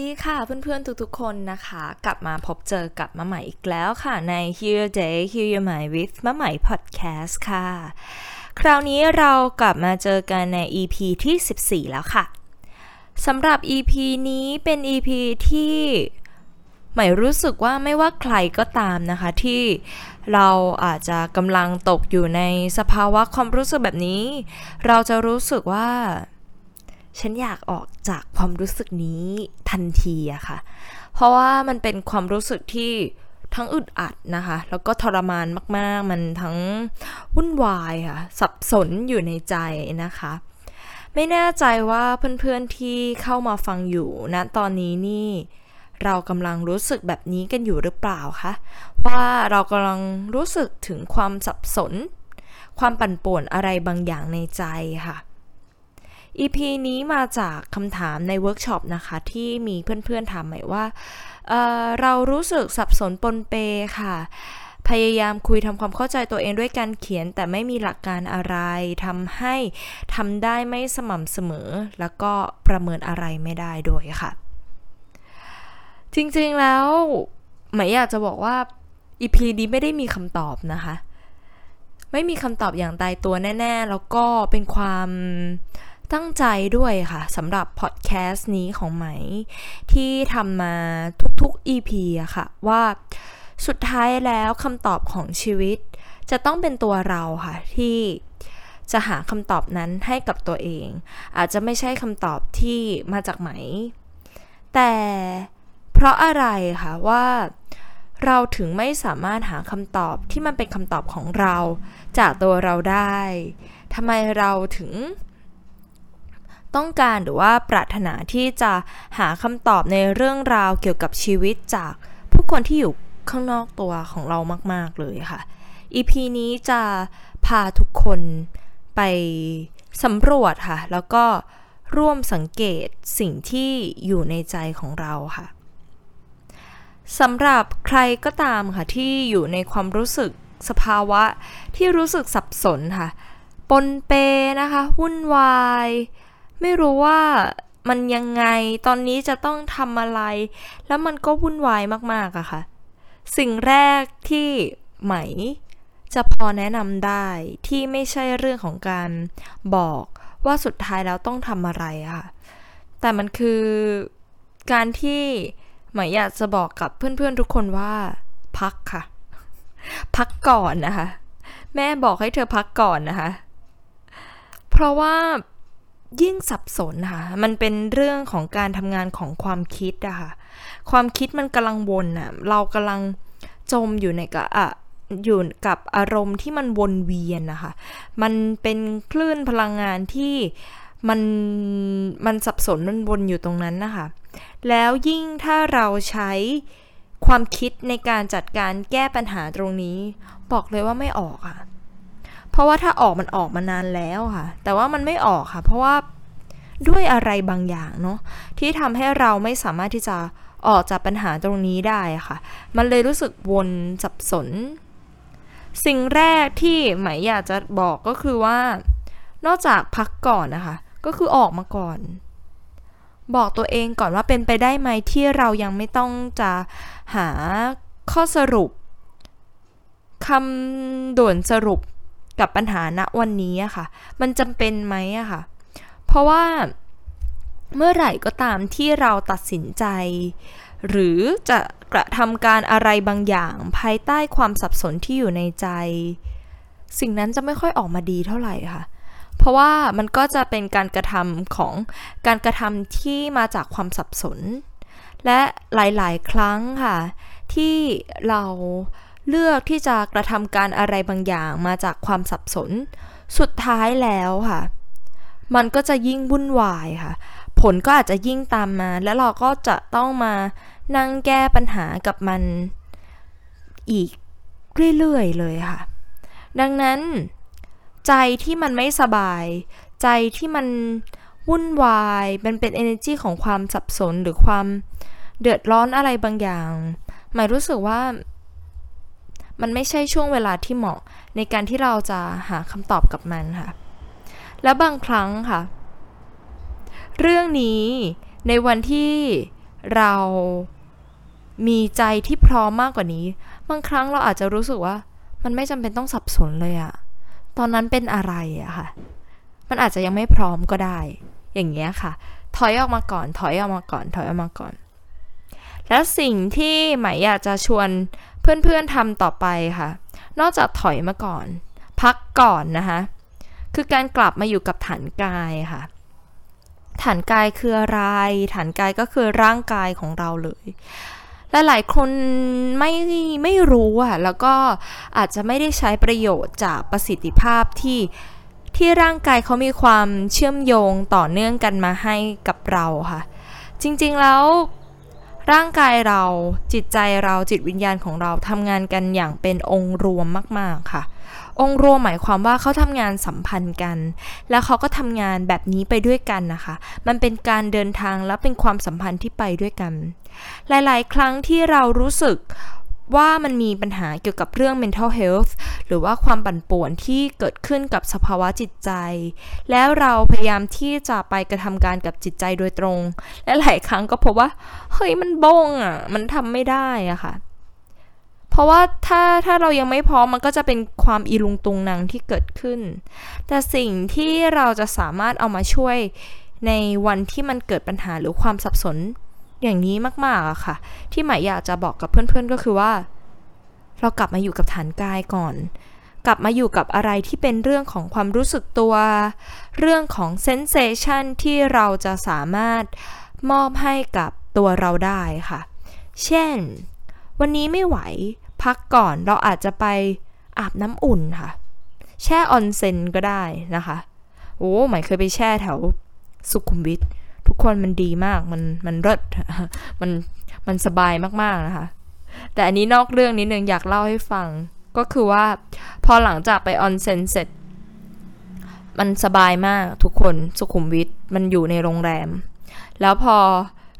ดีค่ะเพื่อนๆทุกๆคนนะคะ กลับมาพบเจอกับมะใหม่อีกแล้วค่ะ ใน Heal Your Day Heal Your Mind with มะใหม่ Podcast ค่ะ คราวนี้เรากลับมาเจอกันใน EP ที่ 14 แล้วค่ะสำหรับ EP นี้เป็น EP ที่ใหม่รู้สึกว่าไม่ว่าใครก็ตามนะคะ ที่เราอาจจะกำลังตกอยู่ในสภาวะความรู้สึกแบบนี้ เราจะรู้สึกว่า ฉันอยากออกจากความรู้สึกนี้ทันทีอะค่ะ เพราะว่ามันเป็นความรู้สึกที่ทั้งอึดอัดนะคะ แล้วก็ทรมานมาก ๆ มันทั้งวุ่นวายค่ะ สับสนอยู่ในใจนะคะ ไม่แน่ใจว่าเพื่อน ๆ ที่เข้ามาฟังอยู่ณนะตอนนี้นี่ เรากำลังรู้สึกแบบนี้กันอยู่หรือเปล่าคะ ว่าเรากำลังรู้สึกถึงความสับสน ความปั่นป่วนอะไรบางอย่างในใจค่ะ EP นี้มาจากคำถามในเวิร์กช็อปนะคะ ที่มีเพื่อนๆถามใหม่ว่าเรารู้สึกสับสนปนเปค่ะ พยายามคุยทำความเข้าใจตัวเองด้วยการเขียน แต่ไม่มีหลักการอะไรทำให้ทำได้ไม่สม่ำเสมอ แล้วก็ประเมินอะไรไม่ได้ด้วยค่ะ จริงๆแล้วใหม่อยากจะบอกว่า EP นี้ไม่ได้มีคำตอบนะคะ ไม่มีคำตอบอย่างตายตัวแน่ ๆ แล้วก็เป็นความ ตั้งใจด้วยค่ะสำหรับพอดแคสต์นี้ของไหม ที่ทำมาทุกๆ EP อะค่ะ ว่าสุดท้ายแล้วคำตอบของชีวิต จะต้องเป็นตัวเราค่ะ ที่จะหาคำตอบนั้นให้กับตัวเอง อาจจะไม่ใช่คำตอบที่มาจากไหม แต่เพราะอะไรคะว่าเราถึงไม่สามารถหาคำตอบที่มันเป็นคำตอบของเรา จากตัวเราได้ทำไมเราถึง ต้องการหรือว่าปรารถนาที่จะหาคำตอบในเรื่องราวเกี่ยวกับชีวิตจากผู้คนที่อยู่ข้างนอกตัวของเรามาก ๆ เลยค่ะ EP นี้จะพาทุกคนไปสำรวจค่ะ แล้วก็ร่วมสังเกตสิ่งที่อยู่ในใจของเราค่ะสำหรับใครก็ตามค่ะ ที่อยู่ในความรู้สึกสภาวะที่รู้สึกสับสนค่ะ ปนเปนะคะ วุ่นวาย ไม่รู้ว่ามันยังไงตอนนี้จะต้องทำอะไร แล้วมันก็วุ่นวายมากๆอะค่ะ สิ่งแรกที่ไหมจะพอแนะนำได้ที่ไม่ใช่เรื่องของการบอกว่าสุดท้ายแล้วต้องทำอะไรอะค่ะ แต่มันคือการที่ไหมอยากจะบอกกับเพื่อนๆทุกคนว่า พักค่ะ พักก่อนนะคะ แม่บอกให้เธอพักก่อนนะคะ เพราะว่า ยิ่งสับสนค่ะ มันเป็นเรื่องของการทำงานของความคิดอะค่ะ ความคิดมันกำลังวนอะเรากำลังจมอยู่ในกับอะอยู่กับอารมณ์ที่มันวนเวียนนะคะ มันเป็นคลื่นพลังงานที่มันมันสับสนมันวนอยู่ตรงนั้นนะคะ แล้วยิ่งถ้าเราใช้ความคิดในการจัดการแก้ปัญหาตรงนี้ บอกเลยว่าไม่ออกค่ะ เพราะว่าถ้าออกมันออกมานานแล้วค่ะ แต่ว่ามันไม่ออกค่ะ เพราะว่าด้วยอะไรบางอย่างเนาะที่ทำให้เราไม่สามารถที่จะออกจากปัญหาตรงนี้ได้ค่ะ มันเลยรู้สึกวนสับสน สิ่งแรกที่หมายอยากจะบอกก็คือว่า นอกจากพักก่อนนะคะ ก็คือออกมาก่อน บอกตัวเองก่อนว่าเป็นไปได้ไหมที่เรายังไม่ต้องจะหาข้อสรุปคำด่วนสรุป กับปัญหาณวันนี้อะค่ะ มันจำเป็นไหมอะค่ะ เพราะว่าเมื่อไหร่ก็ตามที่เราตัดสินใจ หรือจะกระทำการอะไรบางอย่าง ภายใต้ความสับสนที่อยู่ในใจ สิ่งนั้นจะไม่ค่อยออกมาดีเท่าไหร่ค่ะ เพราะว่ามันก็จะเป็นการกระทำของการกระทำที่มาจากความสับสน และหลาย ๆ ครั้งค่ะ ที่เรา เลือกที่จะกระทำการอะไรบางอย่างมาจากความสับสน สุดท้ายแล้วค่ะ มันก็จะยิ่งวุ่นวายค่ะ ผลก็อาจจะยิ่งตามมา แล้วเราก็จะต้องมานั่งแก้ปัญหากับมันอีกเรื่อยๆเลยค่ะ ดังนั้น ใจที่มันไม่สบาย ใจที่มันวุ่นวาย มันเป็น energy ของความสับสนหรือความเดือดร้อนอะไรบางอย่าง หมายรู้สึกว่า มันไม่ใช่ช่วงเวลาที่เหมาะในการที่เราจะหาคำตอบกับมันค่ะ และบางครั้งค่ะ เรื่องนี้ในวันที่เรามีใจที่พร้อมมากกว่านี้ บางครั้งเราอาจจะรู้สึกว่า มันไม่จำเป็นต้องสับสนเลยอะตอนนั้นเป็นอะไรอะค่ะ มันอาจจะยังไม่พร้อมก็ได้ อย่างเงี้ยค่ะ ถอยออกมาก่อน ถอยออกมาก่อน ถอยออกมาก่อน แล้วสิ่งที่หมายอยากจะชวน เพื่อนๆทำต่อไปค่ะ นอกจากถอยมาก่อน พักก่อนนะคะคือการกลับมาอยู่กับฐานกายค่ะ ฐานกายคืออะไร ฐานกายก็คือร่างกายของเราเลยและหลายคนไม่ไม่รู้อะแล้วก็อาจจะไม่ได้ใช้ประโยชน์จากประสิทธิภาพที่ที่ร่างกายเขามีความเชื่อมโยงต่อเนื่องกันมาให้กับเราค่ะ จริงๆแล้ว ร่างกายเราจิตใจเราจิตวิญญาณของเราทำงานกันอย่างเป็นองค์รวมมาก ๆ ค่ะ องค์รวมหมายความว่าเขาทำงานสัมพันธ์กัน แล้วเขาก็ทำงานแบบนี้ไปด้วยกันนะคะ มันเป็นการเดินทางและเป็นความสัมพันธ์ที่ไปด้วยกัน หลาย ๆ ครั้งที่เรารู้สึก ว่ามันมีปัญหาเกี่ยวกับเรื่อง mental health หรือว่าความปั่นป่วนที่เกิดขึ้นกับสภาวะจิตใจ แล้วเราพยายามที่จะไปกระทำการกับจิตใจโดยตรง และหลายครั้งก็พบว่า เฮ้ยมันบงอะ มันทำไม่ได้อะค่ะ เพราะว่าถ้าถ้าเรายังไม่พร้อมมันก็จะเป็นความอีลุงตุงนางที่เกิดขึ้น แต่สิ่งที่เราจะสามารถเอามาช่วยในวันที่มันเกิดปัญหาหรือความสับสน อย่างนี้มากๆอะค่ะ ที่หมายอยากจะบอกกับเพื่อนๆก็คือว่า เรากลับมาอยู่กับฐานกายก่อน กลับมาอยู่กับอะไรที่เป็นเรื่องของความรู้สึกตัว เรื่องของเซนเซชันที่เราจะสามารถมอบให้กับตัวเราได้ค่ะ เช่น วันนี้ไม่ไหวพักก่อนเราอาจจะไปอาบน้ำอุ่นค่ะ แช่ออนเซ็นก็ได้นะคะ โอ้หมายเคยไปแช่แถวสุขุมวิท ทุกคนมันดีมาก มันมันรดมันมันสบายมากๆนะคะ แต่อันนี้นอกเรื่องนิดนึงอยากเล่าให้ฟัง ก็คือว่าพอหลังจากไปออนเซ็นเสร็จ มันสบายมากทุกคนสุขุมวิทมันอยู่ในโรงแรม แล้วพอ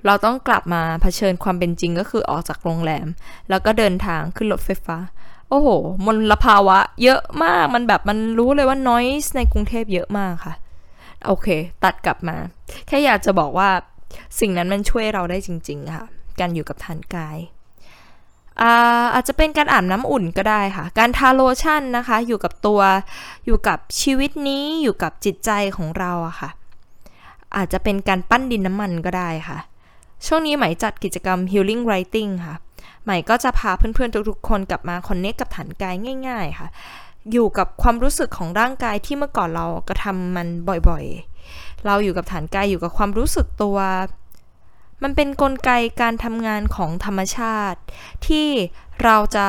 เราต้องกลับมาเผชิญความเป็นจริงก็คือออกจากโรงแรม แล้วก็เดินทางขึ้นรถไฟฟ้า โอ้โห มลภาวะ เยอะมาก มันแบบมันรู้เลยว่า noise ในกรุงเทพเยอะมากค่ะ โอเค ตัดกลับมา แค่อยากจะบอกว่าสิ่งนั้นมันช่วยเราได้จริง ๆ ค่ะ การอยู่กับฐานกายอาอาจจะเป็นการอาบน้ำอุ่นก็ได้ค่ะ การทาโลชั่นนะคะ อยู่กับตัวอยู่กับชีวิตนี้อยู่กับจิตใจของเราอะค่ะ อาจจะเป็นการปั้นดินน้ำมันก็ได้ค่ะ ช่วงนี้ใหม่จัดกิจกรรม healing writing ค่ะใหม่ก็จะพาเพื่อนๆทุกๆคนกลับมาคอนเนคกับฐานกายง่าย ๆ ค่ะ อยู่กับความรู้สึกของร่างกายที่เมื่อก่อนเรากระทำมันบ่อยๆ เราอยู่กับฐานกายอยู่กับความรู้สึกตัว มันเป็นนกลไกการทำงานของธรรมชาติ ที่เราจะ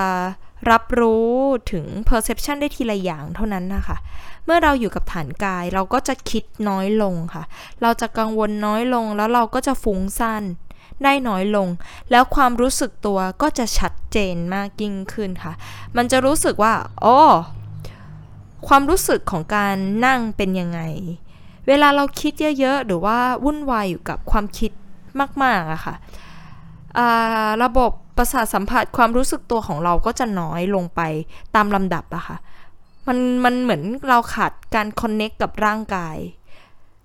รับรู้ถึง perception ได้ทีละอย่างเท่านั้นนะคะ เมื่อเราอยู่กับฐานกายเราก็จะคิดน้อยลงค่ะ เราจะกังวลน้อยลงแล้วเราก็จะฟุ้งซ่านได้น้อยลง แล้วความรู้สึกตัวก็จะชัดเจนมากยิ่งขึ้นค่ะ มันจะรู้สึกว่า อ๋อ ความรู้สึกของการนั่งเป็นยังไง เวลาเราคิดเยอะๆ หรือว่าวุ่นวายอยู่กับความคิดมากๆอะค่ะระบบประสาทสัมผัสความรู้สึกตัวของเราก็จะน้อยลงไปตามลำดับอะค่ะ มันมันเหมือนเราขาดการคอนเน็กกับร่างกาย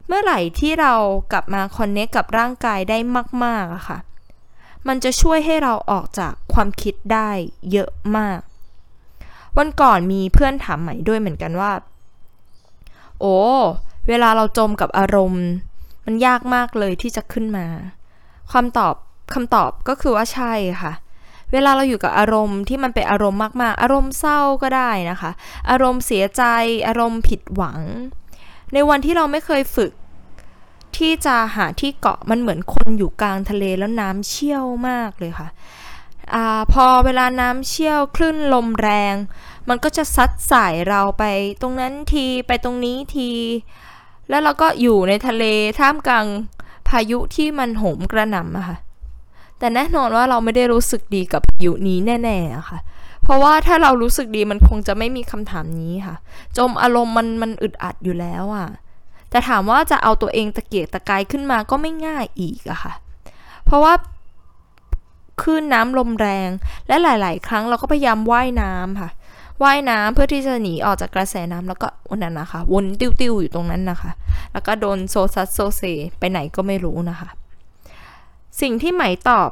เมื่อไหร่ที่เรากลับมาคอนเน็กกับร่างกายได้มากๆอะค่ะ มันจะช่วยให้เราออกจากความคิดได้เยอะมาก วันก่อนมีเพื่อนถามใหม่ด้วยเหมือนกันว่า โอ้เวลาเราจมกับอารมณ์ มันยากมากเลยที่จะขึ้นมา ความตอบคำตอบก็คือว่าใช่ค่ะ เวลาเราอยู่กับอารมณ์ที่มันเป็นอารมณ์มากๆ อารมณ์เศร้าก็ได้นะคะ อารมณ์เสียใจ อารมณ์ผิดหวัง ในวันที่เราไม่เคยฝึก ที่จะหาที่เกาะมันเหมือนคนอยู่กลางทะเลแล้วน้ำเชี่ยวมากเลยค่ะ อพอเวลาน้ำเชี่ยวคลื่นลมแรง มันก็จะซัดสายเราไป ตรงนั้นทีไปตรงนี้ที แล้วเราก็อยู่ในทะเลท่ามกลางพายุที่มันโหมกระหน่ำอะค่ะ แต่แน่นอนว่าเราไม่ได้รู้สึกดีกับพายุนี้แน่ๆอะค่ะ เพราะว่าถ้าเรารู้สึกดีมันคงจะไม่มีคำถามนี้ค่ะ จมอารมณ์มันมันอึดอัดอยู่แล้วอะแต่ถามว่าจะเอาตัวเองตะเกียกตะกายขึ้นมาก็ไม่ง่ายอีกอะค่ะ เพราะว่า นน้ำลมแรง และหลาย ๆ ครั้งเราก็พยายามว่ายน้ำค่ะ ว่ายน้ำเพื่อที่จะหนีออกจากกระแสน้ำแล้วก็วันนั้นนะคะ วนติ้วๆอยู่ตรงนั้นนะคะ แล้วก็โดนโซซัสโซเซไปไหนก็ไม่รู้นะคะ สิ่งที่ไหมตอบ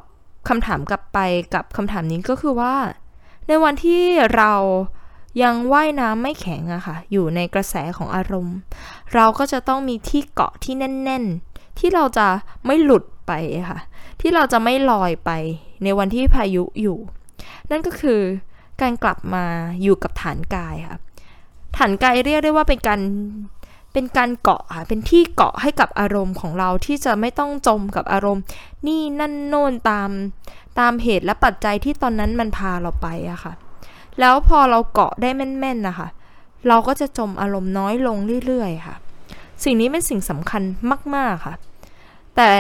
คำถามกลับไปกับคำถามนี้ก็คือว่า ในวันที่เรายังว่ายน้ำไม่แข็งอะค่ะ อยู่ในกระแสของอารมณ์ เราก็จะต้องมีที่เกาะที่แน่น ๆ ที่เราจะไม่หลุดไปค่ะ ที่เราจะไม่ลอยไป ในวันที่พายุอยู่ นั่นก็คือการกลับมาอยู่กับฐานกายค่ะฐานกายเรียกได้ว่าเป็นการเป็นการเกาะค่ะ เป็นที่เกาะให้กับอารมณ์ของเราที่จะไม่ต้องจมกับอารมณ์ นี่นั่นโน่นตามตามเหตุและปัจจัยที่ตอนนั้นมันพาเราไปอะค่ะ แล้วพอเราเกาะได้แม่นๆนะคะ เราก็จะจมอารมณ์น้อยลงเรื่อยๆค่ะ สิ่งนี้เป็นสิ่งสำคัญมากๆค่ะ แต่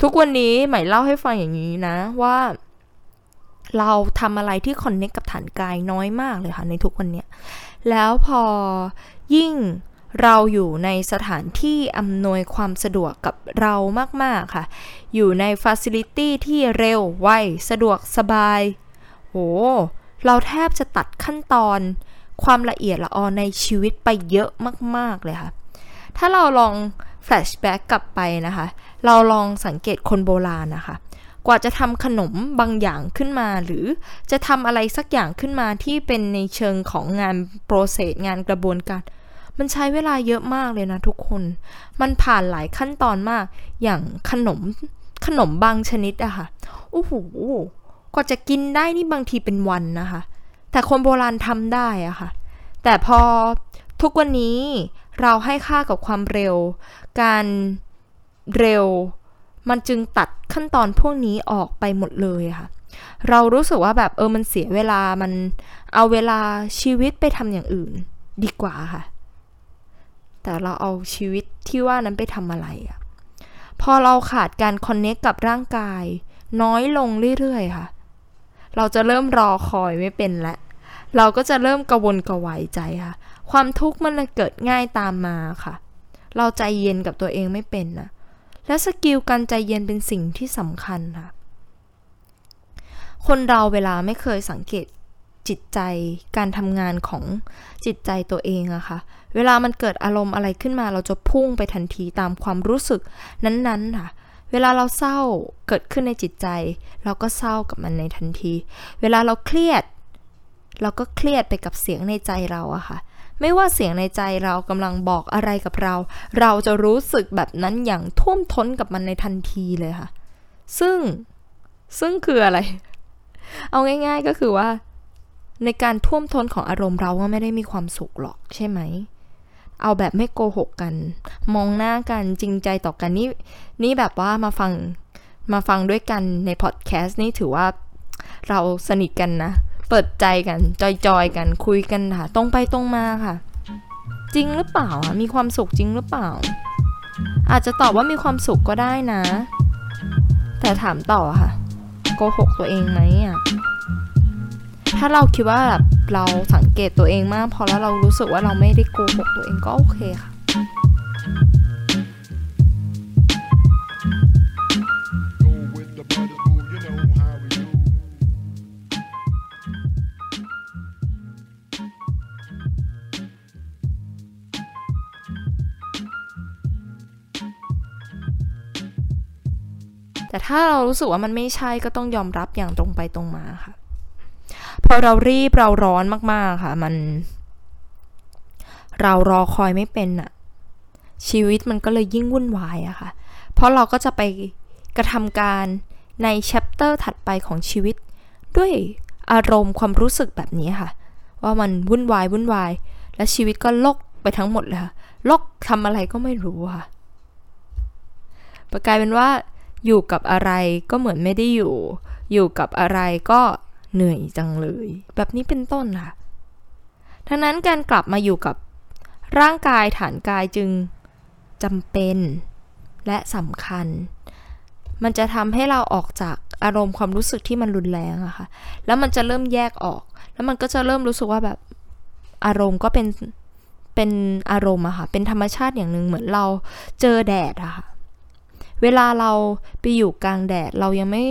ทุกวันนี้ใหม่เล่าให้ฟังอย่างนี้นะว่า เราทำอะไรที่คอนเน็กกับฐานกายน้อยมากเลยค่ะในทุกวันเนี้ยแล้วพอยิ่งเราอยู่ในสถานที่อำนวยความสะดวกกับเรามาก ๆ ค่ะ อยู่ใน facility ที่เร็ว ไว สะดวกสบาย โอ้เราแทบจะตัดขั้นตอนความละเอียดละออในชีวิตไปเยอะมาก ๆ เลยค่ะ ถ้าเราลอง flashback กลับไปนะคะ เราลองสังเกตคนโบราณนะคะ กว่าจะทำขนมบางอย่างขึ้นมา หรือจะทำอะไรสักอย่างขึ้นมาที่เป็นในเชิงของงาน process งานกระบวนการ มันใช้เวลาเยอะมากเลยนะทุกคน มันผ่านหลายขั้นตอนมาก อย่างขนมขนมบางชนิดอะค่ะโอ้โหกว่าจะกินได้นี่บางทีเป็นวันนะคะ แต่คนโบราณทำได้อะค่ะ แต่พอทุกวันนี้ เราให้ค่ากับความเร็ว การเร็ว มันจึงตัดขั้นตอนพวกนี้ออกไปหมดเลยค่ะ เรารู้สึกว่าแบบเออมันเสียเวลา มันเอาเวลาชีวิตไปทำอย่างอื่นดีกว่าค่ะ แต่เราเอาชีวิตที่ว่านั้นไปทำอะไรอะพอเราขาดการคอนเนคกับร่างกาย น้อยลงเรื่อยๆค่ะ เราจะเริ่มรอคอยไม่เป็นแล้วเราก็จะเริ่มกระวนกระวายใจค่ะ ความทุกข์มันเลยเกิดง่ายตามมาค่ะ เราใจเย็นกับตัวเองไม่เป็นนะและสกิลการใจเย็นเป็นสิ่งที่สำคัญค่ะ คนเราเวลาไม่เคยสังเกตจิตใจการทำงานของจิตใจตัวเองอะค่ะ เวลามันเกิดอารมณ์อะไรขึ้นมาเราจะพุ่งไปทันทีตามความรู้สึกนั้นๆค่ะ เวลาเราเศร้าเกิดขึ้นในจิตใจ เราก็เศร้ากับมันในทันที เวลาเราเครียด เราก็เครียดไปกับเสียงในใจเราอะค่ะ ไม่ว่าเสียงในใจเรากำลังบอกอะไรกับเรา เราจะรู้สึกแบบนั้นอย่างท่วมท้นกับมันในทันทีเลยค่ะ ซึ่งซึ่งคืออะไร เอาง่าย ๆก็คือว่า ในการท่วมท้นของอารมณ์เราก็ไม่ได้มีความสุขหรอกใช่ไหม เอาแบบไม่โกหกกัน มองหน้ากันจริงใจต่อกันนี่นี่แบบว่ามาฟังมาฟังด้วยกันในพอดแคสต์นี่ถือว่าเราสนิทกันนะ เปิดใจกัน จอยๆกันคุยกันค่ะ ตรงไปตรงมาค่ะ จริงหรือเปล่ามีความสุขจริงหรือเปล่า อาจจะตอบว่ามีความสุขก็ได้นะ แต่ถามต่อค่ะโกหกตัวเองไหมอะถ้าเราคิดว่าแบบเราสังเกตตัวเองมากพอแล้วเรารู้สึกว่าเราไม่ได้โกหกตัวเองก็โอเคค่ะ แต่ถ้าเรารู้สึกว่ามันไม่ใช่ก็ต้องยอมรับอย่างตรงไปตรงมาค่ะ พอเรารีบเราร้อนมากๆค่ะ มัน เรารอคอยไม่เป็นอะชีวิตมันก็เลยยิ่งวุ่นวายอะค่ะ เพราะเราก็จะไปกระทำการในแชปเตอร์ถัดไปของชีวิต ด้วยอารมณ์ความรู้สึกแบบนี้ค่ะ ว่ามันวุ่นวายวุ่นวาย และชีวิตก็ลกไปทั้งหมดเลยค่ะลกทำอะไรก็ไม่รู้ค่ะกลายเป็นว่า อยู่กับอะไรก็เหมือนไม่ได้อยู่ อยู่กับอะไรก็เหนื่อยจังเลย แบบนี้เป็นต้นค่ะทั้งนั้นการกลับมาอยู่กับร่างกายฐานกายจึงจำเป็นและสำคัญ มันจะทำให้เราออกจากอารมณ์ความรู้สึกที่มันรุนแรงอะค่ะ แล้วมันจะเริ่มแยกออก แล้วมันก็จะเริ่มรู้สึกว่าแบบอารมณ์ก็เป็นเป็นอารมณ์อะค่ะ เป็นธรรมชาติอย่างหนึ่งเหมือนเราเจอแดดอะค่ะ เวลาเราไปอยู่กลางแดดเรายังไม่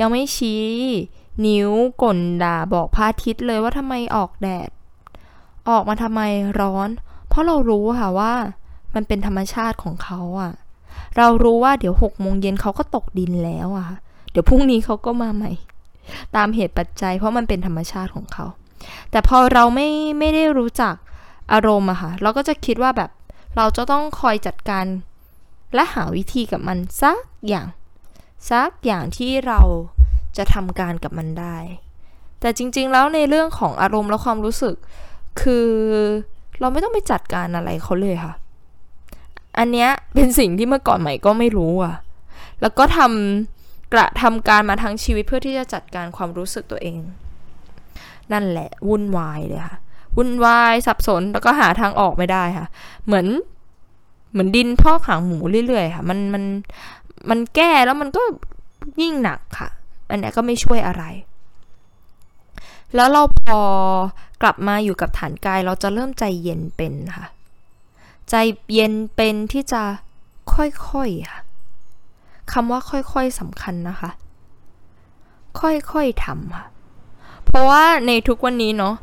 ยังไม่ชี้ นิ้วก่นด่าบอกพระอาทิตย์เลยว่าทำไมออกแดด ออกมาทำไมร้อน เพราะเรารู้ค่ะว่า มันเป็นธรรมชาติของเขาอะเรารู้ว่าเดี๋ยวหกโมงเย็นเขาก็ตกดินแล้วอะเดี๋ยวพรุ่งนี้เขาก็มาใหม่ ตามเหตุปัจจัย เพราะมันเป็นธรรมชาติของเขา แต่พอเราไม่ไม่ได้รู้จักอารมณ์อะค่ะ เราก็จะคิดว่าแบบเราจะต้องคอยจัดการ และหาวิธีกับมันสักอย่างสักอย่างที่เราจะทำการกับมันได้ แต่จริง ๆ แล้วในเรื่องของอารมณ์และความรู้สึก คือเราไม่ต้องไปจัดการอะไรเขาเลยค่ะ อันเนี้ยเป็นสิ่งที่เมื่อก่อนใหม่ก็ไม่รู้อะแล้วก็ทำกระทำการมาทั้งชีวิตเพื่อที่จะจัดการความรู้สึกตัวเอง นั่นแหละวุ่นวายเลยค่ะ วุ่นวายสับสนแล้วก็หาทางออกไม่ได้ค่ะ เหมือน เหมือนดินพ่อขังหมูเรื่อยๆค่ะ มันมันมันแก้แล้วมันก็ยิ่งหนักค่ะ อันนี้ก็ไม่ช่วยอะไร แล้วเราพอกลับมาอยู่กับฐานกายเราจะเริ่มใจเย็นเป็นค่ะ ใจเย็นเป็นที่จะค่อยๆค่ะคำว่าค่อยๆสำคัญนะคะ ค่อยๆทำค่ะ เพราะว่าในทุกวันนี้เนาะ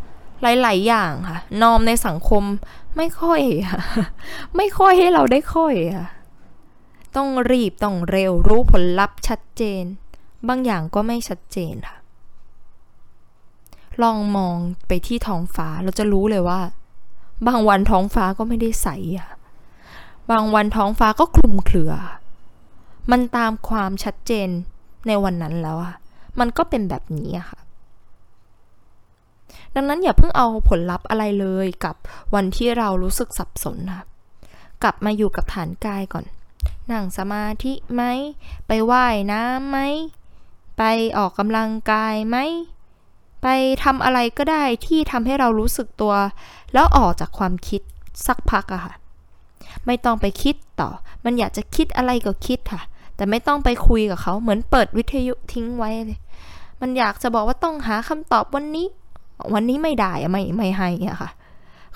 หลายๆอย่างค่ะ นอมในสังคม ไม่ค่อยค่ะไม่ค่อยให้เราได้ค่อยค่ะต้องรีบต้องเร็วรู้ผลลัพธ์ชัดเจน บางอย่างก็ไม่ชัดเจนค่ะ ลองมองไปที่ท้องฟ้าเราจะรู้เลยว่า บางวันท้องฟ้าก็ไม่ได้ใสอะบางวันท้องฟ้าก็คลุมเครือ มันตามความชัดเจนในวันนั้นแล้วอะมันก็เป็นแบบนี้อะค่ะ ดังนั้นอย่าเพิ่งเอาผลลัพธ์อะไรเลยกับวันที่เรารู้สึกสับสนค่ะกลับมาอยู่กับฐานกายก่อน นั่งสมาธิไหม ไปไว่ายน้ำไหม ไปออกกำลังกายไหม ไปทำอะไรก็ได้ที่ทำให้เรารู้สึกตัว แล้วออกจากความคิดสักพักอะค่ะ ไม่ต้องไปคิดต่อ มันอยากจะคิดอะไรก็คิดค่ะ แต่ไม่ต้องไปคุยกับเขา เหมือนเปิดวิทยุทิ้งไว้เลย มันอยากจะบอกว่าต้องหาคำตอบวันนี้ วันนี้ไม่ได้ไม่ไม่ให้อะค่ะ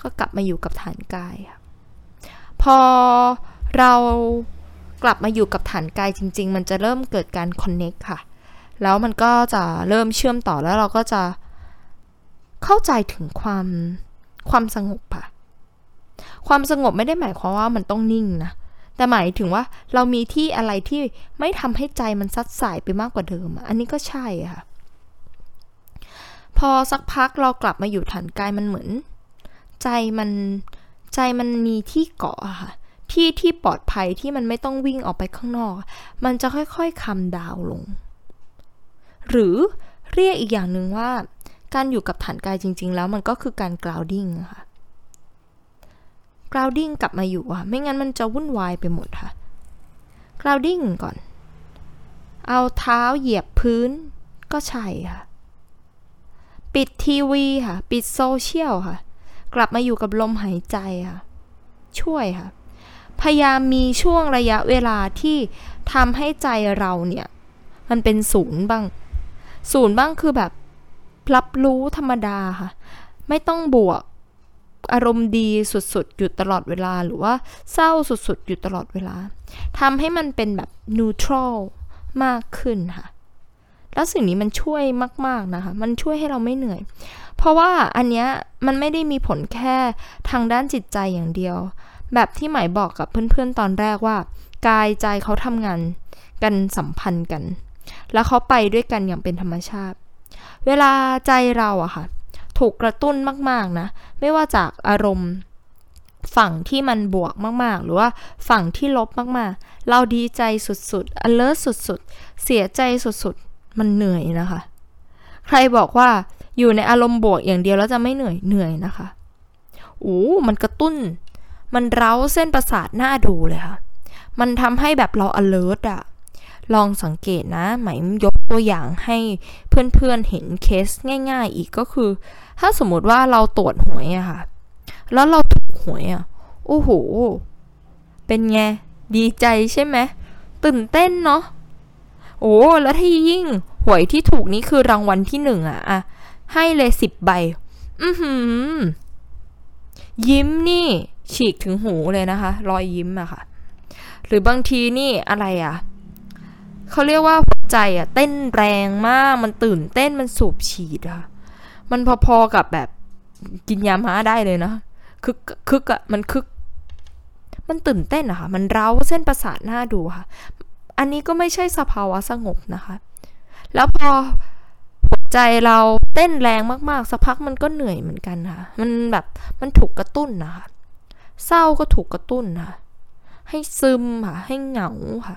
ก็กลับมาอยู่กับฐานกายพอเรากลับมาอยู่กับฐานกายจริง ๆ มันจะเริ่มเกิดการคอนเน็กค่ะ แล้วมันก็จะเริ่มเชื่อมต่อแล้วเราก็จะเข้าใจถึงความความสงบค่ะ ความสงบไม่ได้หมายความว่ามันต้องนิ่งนะ แต่หมายถึงว่าเรามีที่อะไรที่ไม่ทำให้ใจมันซัดสายไปมากกว่าเดิม อันนี้ก็ใช่ค่ะ พอสักพักเรากลับมาอยู่ฐานกายมันเหมือน ใจมันใจมันมีที่เกาะค่ะ ที่ที่ปลอดภัยที่มันไม่ต้องวิ่งออกไปข้างนอก มันจะค่อยๆ calm down ลง หรือเรียกอีกอย่างหนึ่งว่า การอยู่กับฐานกายจริง ๆ แล้วมันก็คือการ grounding ค่ะ grounding กลับมาอยู่อะไม่งั้นมันจะวุ่นวายไปหมดค่ะ grounding ก่อน เอาเท้าเหยียบพื้นก็ใช่ค่ะ ปิดทีวีค่ะ ปิดโซเชียลค่ะ กลับมาอยู่กับลมหายใจค่ะ ช่วยค่ะ พยายามมีช่วงระยะเวลาที่ทำให้ใจเราเนี่ย มันเป็นศูนย์บ้าง ศูนย์บ้างคือแบบรับรู้ธรรมดาค่ะ ไม่ต้องบวกอารมณ์ดีสุดๆ อยู่ตลอดเวลาหรือว่าเศร้าสุดๆ อยู่ตลอดเวลาทำให้มันเป็นแบบนูทรัลมากขึ้นค่ะ แล้วสิ่งนี้มันช่วยมาก ๆนะคะ มันช่วยให้เราไม่เหนื่อย เพราะว่าอันเนี้ยมันไม่ได้มีผลแค่ทางด้านจิตใจอย่างเดียว แบบที่หมายบอกกับเพื่อนๆตอนแรกว่า กายใจเขาทำงานกันสัมพันธ์กัน แล้วเขาไปด้วยกันอย่างเป็นธรรมชาติ เวลาใจเราอะค่ะ ถูกกระตุ้นมากๆนะ ไม่ว่าจากอารมณ์ฝั่งที่มันบวกมากๆ หรือว่าฝั่งที่ลบมากๆ เราดีใจสุดๆ alert สุดๆ เสียใจสุดๆ มันเหนื่อยนะคะ ใครบอกว่าอยู่ในอารมณ์บวกอย่างเดียวแล้วจะไม่เหนื่อยเหนื่อยนะคะโอ้มันกระตุ้น มันเร้าเส้นประสาทหน้าดูเลยค่ะ มันทำให้แบบเรา alert อะลองสังเกตนะหมายยกตัวอย่างให้เพื่อนๆเห็นเคสง่าย ๆ อีกก็คือ ถ้าสมมติว่าเราตรวจหวยอะค่ะ แล้วเราถูกหวยอะโอ้โห เป็นไง ดีใจใช่ไหมตื่นเต้นเนาะ โอ้แล้วที่ยิ่งหวยที่ถูกนี้คือรางวัลที่หนึ่งอะอะให้เลยสิบใบ อือหือ ยิ้มนี่ ฉีกถึงหูเลยนะคะ รอยยิ้มอะค่ะ หรือบางทีนี่อะไรอะเขาเรียกว่าหัวใจอะเต้นแรงมาก มันตื่นเต้นมันสูบฉีดอะมันพอๆกับแบบกินยาม้าได้เลยนะคึกคึกอะมันคึก มันตื่นเต้นอะค่ะ มันเร้าเส้นประสาทหน้าดูค่ะ อันนี้ก็ไม่ใช่สภาวะสงบนะคะ แล้วพอหัวใจเราเต้นแรงมากๆ สักพักมันก็เหนื่อยเหมือนกันค่ะ มันแบบมันถูกกระตุ้นนะคะเศร้าก็ถูกกระตุ้นค่ะ ให้ซึมค่ะ ให้เหงาค่ะ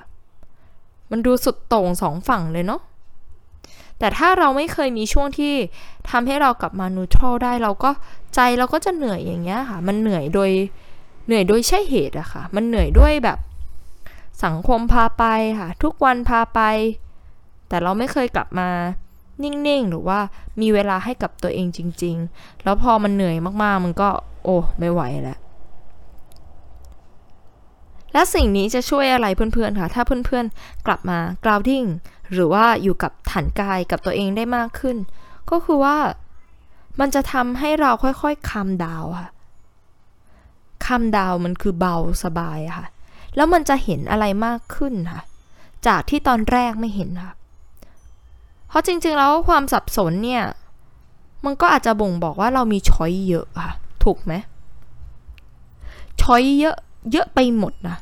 มันดูสุดโต่งสองฝั่งเลยเนาะแต่ถ้าเราไม่เคยมีช่วงที่ทำให้เรากลับมานูทรัลได้เราก็ใจเราก็จะเหนื่อยอย่างเงี้ยค่ะ มันเหนื่อยโดยเหนื่อยโดยใช่เหตุอะค่ะ มันเหนื่อยด้วยแบบ สังคมพาไปค่ะ ทุกวันพาไป แต่เราไม่เคยกลับมานิ่งๆ หรือว่ามีเวลาให้กับตัวเองจริง ๆ แล้วพอมันเหนื่อยมากๆ มันก็ โอ้ไม่ไหวแล้ว และสิ่งนี้จะช่วยอะไรเพื่อนๆค่ะ ถ้าเพื่อนๆ กลับมา grounding หรือว่าอยู่กับฐานกายกับตัวเองได้มากขึ้น ก็คือว่ามันจะทำให้เราค่อยๆคำดาวค่ะคำดาวมันคือเบาสบายค่ะ แล้วมันจะเห็นอะไรมากขึ้นค่ะ จากที่ตอนแรกไม่เห็นค่ะ เพราะจริงๆแล้วความสับสนเนี่ย มันก็อาจจะบ่งบอกว่าเรามีช้อยเยอะค่ะ ถูกไหมช้อยเยอะเยอะไปหมดนะ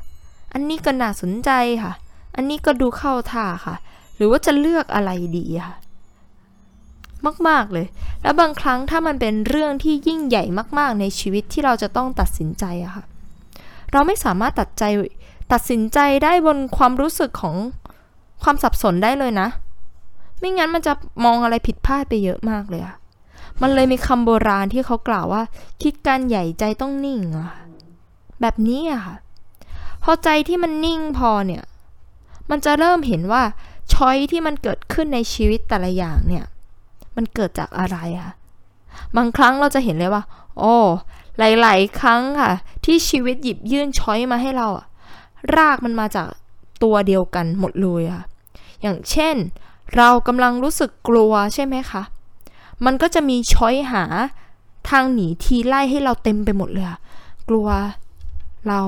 อันนี้ก็น่าสนใจค่ะ อันนี้ก็ดูเข้าท่าค่ะ หรือว่าจะเลือกอะไรดีค่ะ มากๆเลย แล้วบางครั้งถ้ามันเป็นเรื่องที่ยิ่งใหญ่มาก ๆ ในชีวิตที่เราจะต้องตัดสินใจอะค่ะ เราไม่สามารถตัดใจ ตัดสินใจได้บนความรู้สึกของความสับสนได้เลยนะ ไม่งั้นมันจะมองอะไรผิดพลาดไปเยอะมากเลยอะมันเลยมีคำโบราณที่เขากล่าวว่า คิดการใหญ่ใจต้องนิ่งอะแบบนี้อะค่ะ พอใจที่มันนิ่งพอเนี่ย มันจะเริ่มเห็นว่าช้อยที่มันเกิดขึ้นในชีวิตแต่ละอย่างเนี่ย มันเกิดจากอะไรอะบางครั้งเราจะเห็นเลยว่า โอ้ หลาย ๆ ครั้งค่ะ ที่ชีวิตหยิบยื่นช้อยมาให้เราอะ รากมันมาจากตัวเดียวกันหมดเลยอะอย่างเช่น เรากำลังรู้สึกกลัวใช่ไหมคะ มันก็จะมีช้อยหาทางหนีทีไล่ให้เราเต็มไปหมดเลยกลัวเรา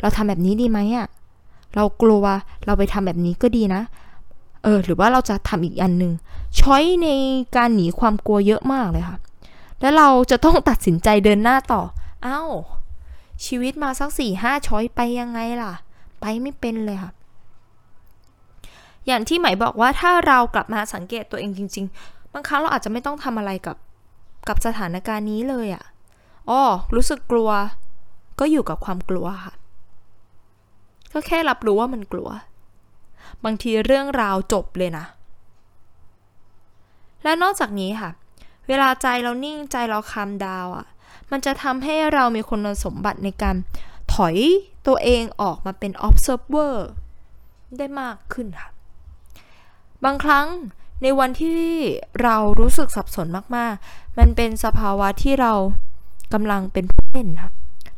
เราทำแบบนี้ดีไหมอะเรากลัวเราไปทำแบบนี้ก็ดีนะ เออ หรือว่าเราจะทำอีกอันหนึ่งช้อยในการหนีความกลัวเยอะมากเลยค่ะ แล้วเราจะต้องตัดสินใจเดินหน้าต่อ เอา้า ชีวิตมาสักสี่ห้าช้อยไปยังไงล่ะ ไปไม่เป็นเลยค่ะ อย่างที่หมายบอกว่าถ้าเรากลับมาสังเกตตัวเองจริง ๆ บางครั้งเราอาจจะไม่ต้องทำอะไรกับกับสถานการณ์นี้เลยอะ่ะอ๋อรู้สึกกลัว ก็อยู่กับความกลัวค่ะ ก็แค่รับรู้ว่ามันกลัว บางทีเรื่องราวจบเลยนะ และนอกจากนี้ค่ะ เวลาใจเรานิ่งใจเราคามดาวอะ่ะ มันจะทำให้เรามีคุณสมบัติในการ ถอยตัวเองออกมาเป็น observer ได้มากขึ้นค่ะ บางครั้งในวันที่เรารู้สึกสับสนมากๆ มันเป็นสภาวะที่เรากำลังเป็นผู้เล่นค่ะ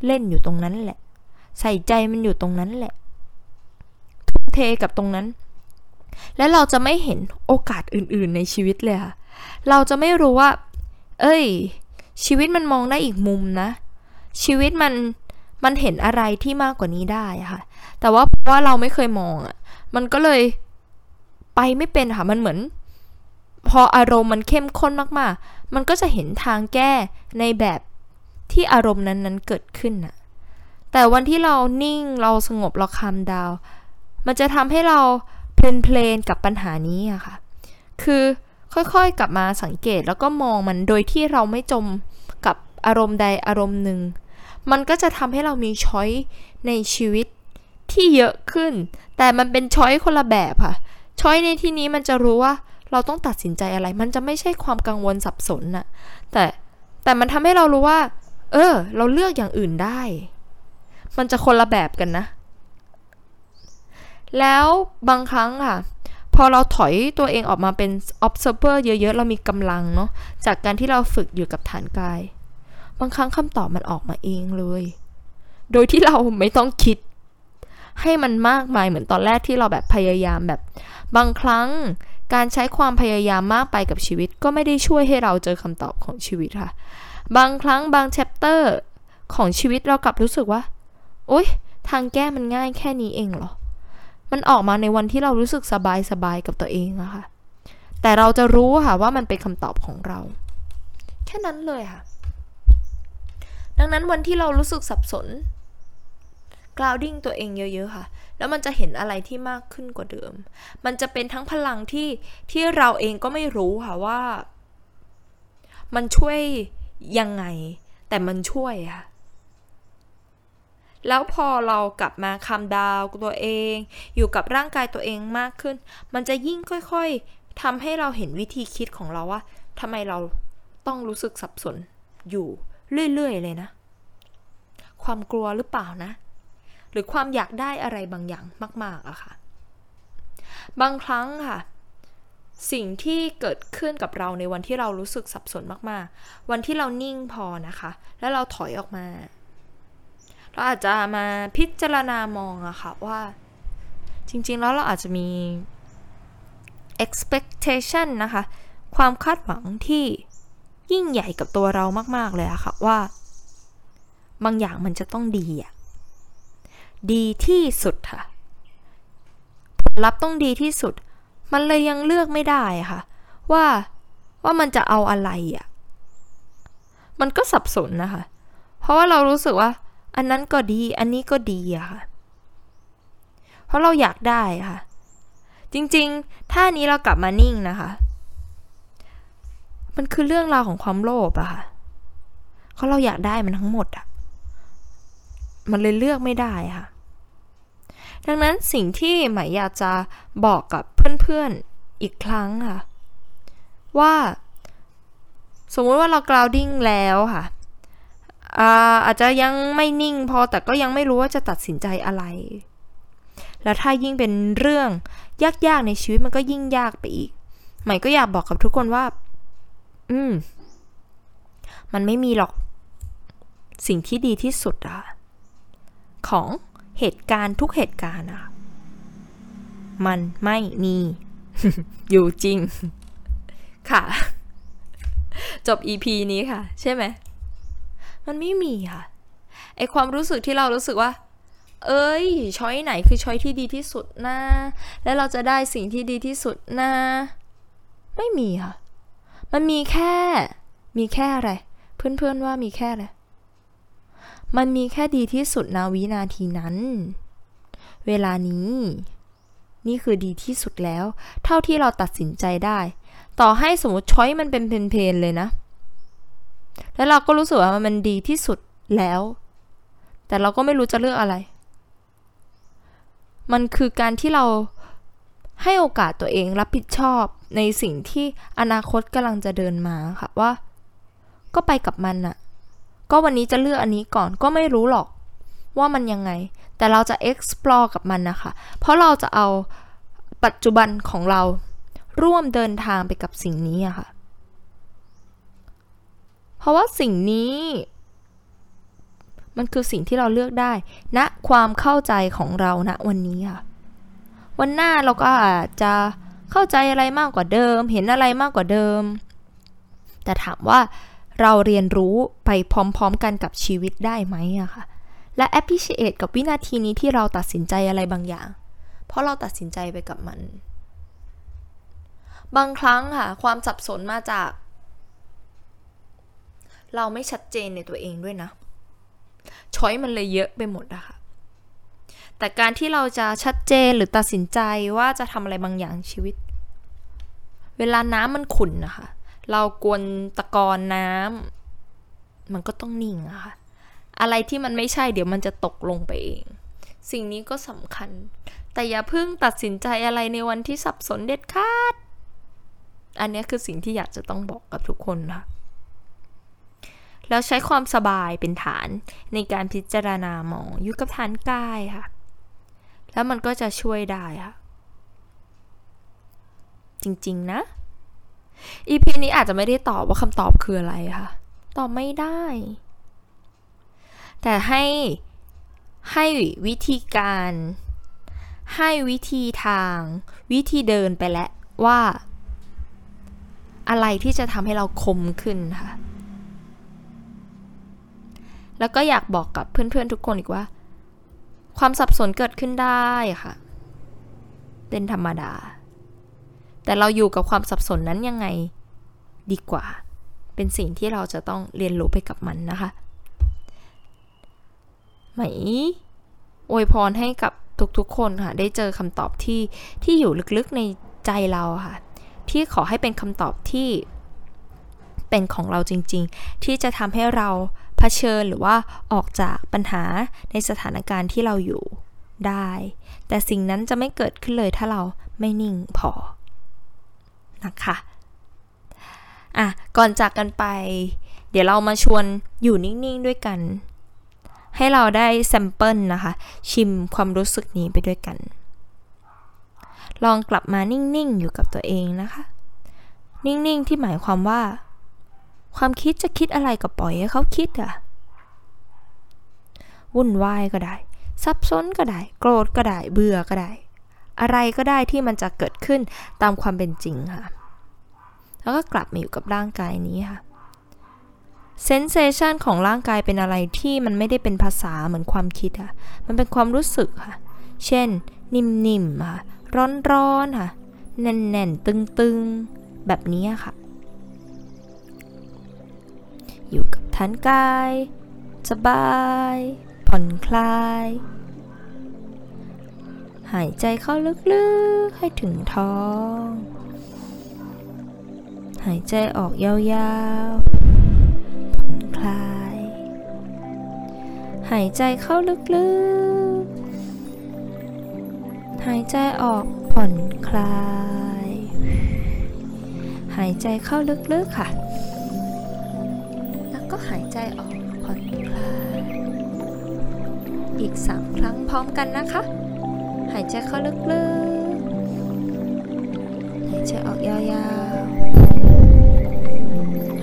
เล่นอยู่ตรงนั้นแหละ ใส่ใจมันอยู่ตรงนั้นแหละทุ่มเทกับตรงนั้น และเราจะไม่เห็นโอกาสอื่นๆในชีวิตเลยค่ะ เราจะไม่รู้ว่า เอ้ย ชีวิตมันมองได้อีกมุมนะ ชีวิตมัน มันเห็นอะไรที่มากกว่านี้ได้ค่ะ แต่ว่าเพราะว่าเราไม่เคยมองอะ มันก็เลยไปไม่เป็นค่ะ มันเหมือน พออารมณ์มันเข้มข้นมากๆ มันก็จะเห็นทางแก้ในแบบที่อารมณ์นั้นๆเกิดขึ้นน่ะ แต่วันที่เรานิ่งเราสงบเราคามดาว มันจะทำให้เราเพลนเพลนกับปัญหานี้อะค่ะ คือค่อยๆกลับมาสังเกตแล้วก็มองมันโดยที่เราไม่จมกับอารมณ์ใดอารมณ์หนึ่ง มันก็จะทำให้เรามีช้อยในชีวิตที่เยอะขึ้น แต่มันเป็นช้อยคนละแบบค่ะ ช้อยในที่นี้มันจะรู้ว่าเราต้องตัดสินใจอะไร มันจะไม่ใช่ความกังวลสับสนน่ะ แต่แต่มันทำให้เรารู้ว่า เออ เราเลือกอย่างอื่นได้ มันจะคนละแบบกันนะ แล้วบางครั้งค่ะ พอเราถอยตัวเองออกมาเป็น observer เยอะๆ เรามีกำลังเนาะ จากการที่เราฝึกอยู่กับฐานกาย บางครั้งคำตอบมันออกมาเองเลย โดยที่เราไม่ต้องคิด ให้มันมากมายเหมือนตอนแรกที่เราแบบพยายามแบบ บางครั้งการใช้ความพยายามมากไปกับชีวิต ก็ไม่ได้ช่วยให้เราเจอคำตอบของชีวิตค่ะ บางครั้งบางแชปเตอร์ของชีวิตเรากลับรู้สึกว่า โอ๊ย ทางแก้มันง่ายแค่นี้เองเหรอ มันออกมาในวันที่เรารู้สึกสบายสบายกับตัวเองอะค่ะ แต่เราจะรู้ค่ะว่ามันเป็นคำตอบของเรา แค่นั้นเลยค่ะ ดังนั้นวันที่เรารู้สึกสับสน grounding ตัวเองเยอะ ๆ ค่ะ แล้วมันจะเห็นอะไรที่มากขึ้นกว่าเดิม มันจะเป็นทั้งพลังที่ที่เราเองก็ไม่รู้ค่ะว่า มันช่วยยังไง แต่มันช่วยค่ะแล้วพอเรากลับมาคำดาวตัวเอง อยู่กับร่างกายตัวเองมากขึ้น มันจะยิ่งค่อยๆทำให้เราเห็นวิธีคิดของเราว่าทำไมเราต้องรู้สึกสับสนอยู่ เรื่อยๆเลยนะ ความกลัวหรือเปล่านะ หรือความอยากได้อะไรบางอย่างมาก ๆอะค่ะ บางครั้งค่ะ สิ่งที่เกิดขึ้นกับเราในวันที่เรารู้สึกสับสนมากๆ วันที่เรานิ่งพอนะคะ แล้วเราถอยออกมา เราอาจจะมาพิจารณามองอะค่ะว่า จริงๆแล้วเราอาจจะมี expectation นะคะ ความคาดหวังที่ ยิ่งใหญ่กับตัวเรามาก ๆ เลยอะค่ะว่า บางอย่างมันจะต้องดีอะดีที่สุดค่ะผลลัพธ์ต้องดีที่สุด มันเลยยังเลือกไม่ได้ค่ะ ว่าว่ามันจะเอาอะไรอะ่ะมันก็สับสนนะคะ เพราะว่าเรารู้สึกว่า อันนั้นก็ดี อันนี้ก็ดีอะค่ะ เพราะเราอยากได้ค่ะ จริงๆถ้านี้เรากลับมานิ่งนะคะ มันคือเรื่องราวของความโลภอะค่ะเพราะเราอยากได้มันทั้งหมดอะมันเลยเลือกไม่ได้ค่ะ ดังนั้นสิ่งที่หมายอยากจะบอกกับเพื่อนๆอีกครั้งค่ะ ว่าสมมติว่าเรากราวดิ้งแล้วค่ะอาอาจจะยังไม่นิ่งพอแต่ก็ยังไม่รู้ว่าจะตัดสินใจอะไร แล้วถ้ายิ่งเป็นเรื่องยากๆในชีวิตมันก็ยิ่งยากไปอีก หม่ก็อยากบอกกับทุกคนว่า อืม มันไม่มีหรอก สิ่งที่ดีที่สุดอะของเหตุการณ์ทุกเหตุการณ์อะมันไม่มี อยู่จริง ค่ะ จบ EP นี้ค่ะ ใช่ไหม มันไม่มีค่ะ ไอความรู้สึกที่เรารู้สึกว่า เอ้ย ช้อยไหนคือช้อยที่ดีที่สุดนะ แล้วเราจะได้สิ่งที่ดีที่สุดนะ ไม่มีค่ะ มันมีแค่ มีแค่อะไร เพื่อนๆว่ามีแค่อะไร มันมีแค่ดีที่สุดนาวินาทีนั้น เวลานี้ นี่คือดีที่สุดแล้ว เท่าที่เราตัดสินใจได้ ต่อให้สมมติช้อยมันเป็นเพนๆเลยนะ แล้วเราก็รู้สึกว่ามันดีที่สุดแล้ว แต่เราก็ไม่รู้จะเลือกอะไร มันคือการที่เราให้โอกาสตัวเองรับผิดชอบ ในสิ่งที่อนาคตกำลังจะเดินมาค่ะว่า ก็ไปกับมันอะก็วันนี้จะเลือกอันนี้ก่อนก็ไม่รู้หรอกว่ามันยังไง แต่เราจะ explore กับมันนะคะ เพราะเราจะเอาปัจจุบันของเราร่วมเดินทางไปกับสิ่งนี้อะค่ะ เพราะว่าสิ่งนี้ มันคือสิ่งที่เราเลือกได้ณนะความเข้าใจของเราณนะวันนี้ค่ะ วันหน้าเราก็อาจจะ เข้าใจอะไรมากกว่าเดิม เห็นอะไรมากกว่าเดิม แต่ถามว่าเราเรียนรู้ไปพร้อมๆกันกับชีวิตได้ไหมอะค่ะ และ appreciate กับวินาทีนี้ที่เราตัดสินใจอะไรบางอย่าง เพราะเราตัดสินใจไปกับมัน บางครั้งค่ะ ความสับสนมาจาก เราไม่ชัดเจนในตัวเองด้วยนะช้อยมันเลยเยอะไปหมดอะค่ะ แต่การที่เราจะชัดเจนหรือตัดสินใจว่าจะทำอะไรบางอย่างชีวิต เวลาน้ำมันขุ่นนะคะ เรากวนตะกอนน้ำมันก็ต้องนิ่งอะค่ะ อะไรที่มันไม่ใช่เดี๋ยวมันจะตกลงไปเอง สิ่งนี้ก็สำคัญ แต่อย่าเพิ่งตัดสินใจอะไรในวันที่สับสนเด็ดขาด อันนี้คือสิ่งที่อยากจะต้องบอกกับทุกคนค่ะแล้วใช้ความสบายเป็นฐานในการพิจารณามองอยู่กับฐานกายค่ะ แล้วมันก็จะช่วยได้ค่ะ จริงๆนะ EP นี้อาจจะไม่ได้ตอบว่าคำตอบคืออะไรค่ะ ตอบไม่ได้ แต่ให้ให้วิธีการ ให้วิธีทาง วิธีเดินไปแล้วว่า อะไรที่จะทำให้เราคมขึ้นค่ะ แล้วก็อยากบอกกับเพื่อนๆทุกคนอีกว่า ความสับสนเกิดขึ้นได้ค่ะ เป็นธรรมดา แต่เราอยู่กับความสับสนนั้นยังไงดีกว่า เป็นสิ่งที่เราจะต้องเรียนรู้ไปกับมันนะคะ ไหมอวยพรให้กับทุกๆคนค่ะ ได้เจอคำตอบที่ที่อยู่ลึกๆในใจเราค่ะ ที่ขอให้เป็นคำตอบที่เป็นของเราจริงๆ ที่จะทำให้เรา เผชิญหรือว่าออกจากปัญหาในสถานการณ์ที่เราอยู่ได้ แต่สิ่งนั้นจะไม่เกิดขึ้นเลยถ้าเราไม่นิ่งพอนะคะอะก่อนจากกันไป เดี๋ยวเรามาชวนอยู่นิ่งๆด้วยกัน ให้เราได้ sample นะคะ ชิมความรู้สึกนี้ไปด้วยกัน ลองกลับมานิ่งๆอยู่กับตัวเองนะคะ นิ่งๆที่หมายความว่า ความคิดจะคิดอะไรก็ปล่อยให้เขาคิดอะวุ่นวายก็ได้ ซับซ้อนก็ได้ โกรธก็ได้ เบื่อก็ได้ อะไรก็ได้ที่มันจะเกิดขึ้นตามความเป็นจริงค่ะ แล้วก็กลับมาอยู่กับร่างกายนี้ค่ะเซนเซชันของร่างกายเป็นอะไรที่มันไม่ได้เป็นภาษาเหมือนความคิดค่ะ มันเป็นความรู้สึกค่ะ เช่น นิ่มๆค่ะ ร้อนๆค่ะ แน่นๆ ตึงๆ แบบนี้ค่ะ อยู่กับฐานกาย สบาย ผ่อนคลาย หายใจเข้าลึกๆให้ถึงท้อง หายใจออกยาวๆ ผ่อนคลาย หายใจเข้าลึกๆ หายใจออกผ่อนคลาย หายใจเข้าลึกๆค่ะ หายใจออกผ่อนคลาย อีก 3 ครั้งพร้อมกันนะคะ หายใจเข้าลึกๆ หายใจออกยาวๆ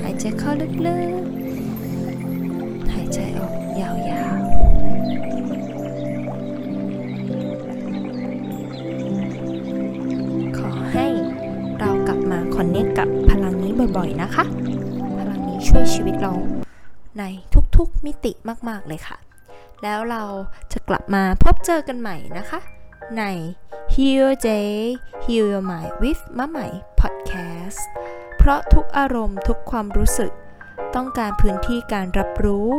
หายใจเข้าลึกๆ หายใจออกยาวๆขอให้เรากลับมาคอนเนคกับพลังนี้บ่อยๆ นะคะ พลังนี้ช่วยชีวิตเรา ในทุกๆมิติมาก ๆ เลยค่ะ แล้วเราจะกลับมาพบเจอกันใหม่นะคะ ใน Heal Your Day Heal Your Mind with มะใหม่ Podcast เพราะทุกอารมณ์ทุกความรู้สึก ต้องการพื้นที่การรับรู้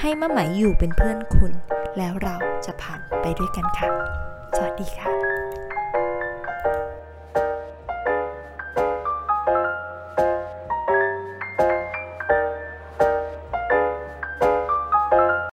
ให้มะไหมอยู่เป็นเพื่อนคุณ แล้วเราจะผ่านไปด้วยกันค่ะ สวัสดีค่ะ